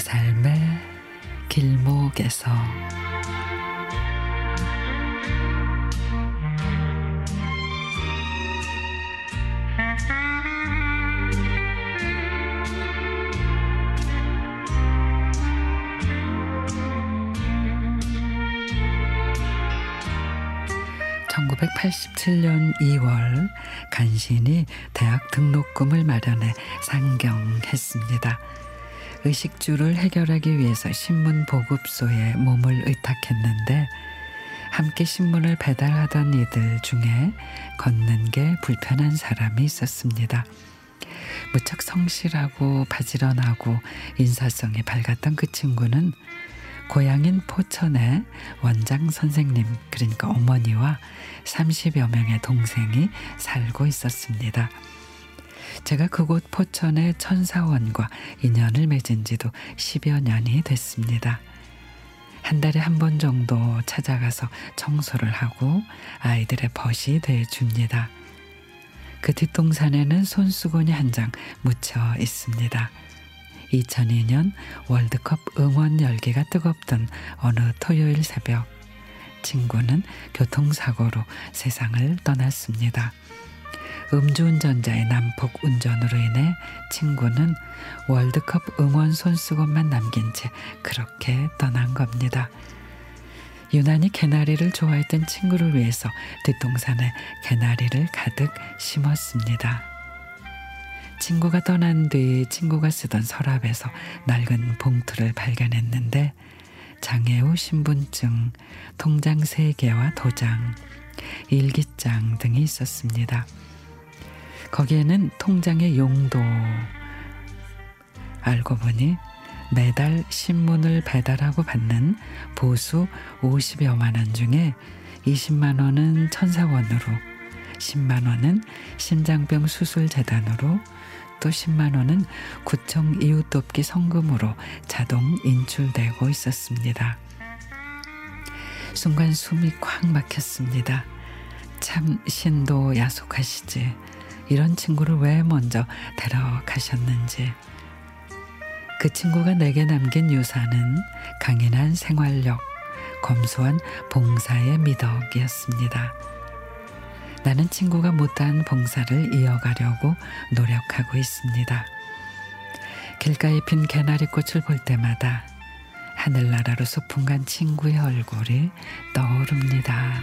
삶의 길목에서 (1987년 2월) 간신히 대학 등록금을 마련해 상경했습니다. 의식주를 해결하기 위해서 신문 보급소에 몸을 의탁했는데 함께 신문을 배달하던 이들 중에 걷는 게 불편한 사람이 있었습니다. 무척 성실하고 바지런하고 인사성이 밝았던 그 친구는 고향인 포천에 원장 선생님 그러니까 어머니와 30여 명의 동생이 살고 있었습니다. 제가 그곳 포천의 천사원과 인연을 맺은 지도 10여 년이 됐습니다. 한 달에 한 번 정도 찾아가서 청소를 하고 아이들의 벗이 돼 줍니다. 그 뒷동산에는 손수건이 한 장 묻혀 있습니다. 2002년 월드컵 응원 열기가 뜨겁던 어느 토요일 새벽 친구는 교통사고로 세상을 떠났습니다. 음주운전자의 난폭 운전으로 인해 친구는 월드컵 응원 손수건만 남긴 채 그렇게 떠난 겁니다. 유난히 개나리를 좋아했던 친구를 위해서 뒷동산에 개나리를 가득 심었습니다. 친구가 떠난 뒤 친구가 쓰던 서랍에서 낡은 봉투를 발견했는데 장애 후 신분증, 통장 3개와 도장, 일기장 등이 있었습니다. 거기에는 통장의 용도 알고 보니 매달 신문을 배달하고 받는 보수 50여만 원 중에 20만 원은 천사원으로 10만 원은 심장병 수술 재단으로 또 10만 원은 구청 이웃 돕기 성금으로 자동 인출되고 있었습니다. 순간 숨이 콱 막혔습니다. 참 신도 야속하시지. 이런 친구를 왜 먼저 데려가셨는지. 그 친구가 내게 남긴 유산은 강인한 생활력, 검소한 봉사의 미덕이었습니다. 나는 친구가 못한 봉사를 이어가려고 노력하고 있습니다. 길가에 핀 개나리꽃을 볼 때마다 하늘나라로 소풍 간 친구의 얼굴이 떠오릅니다.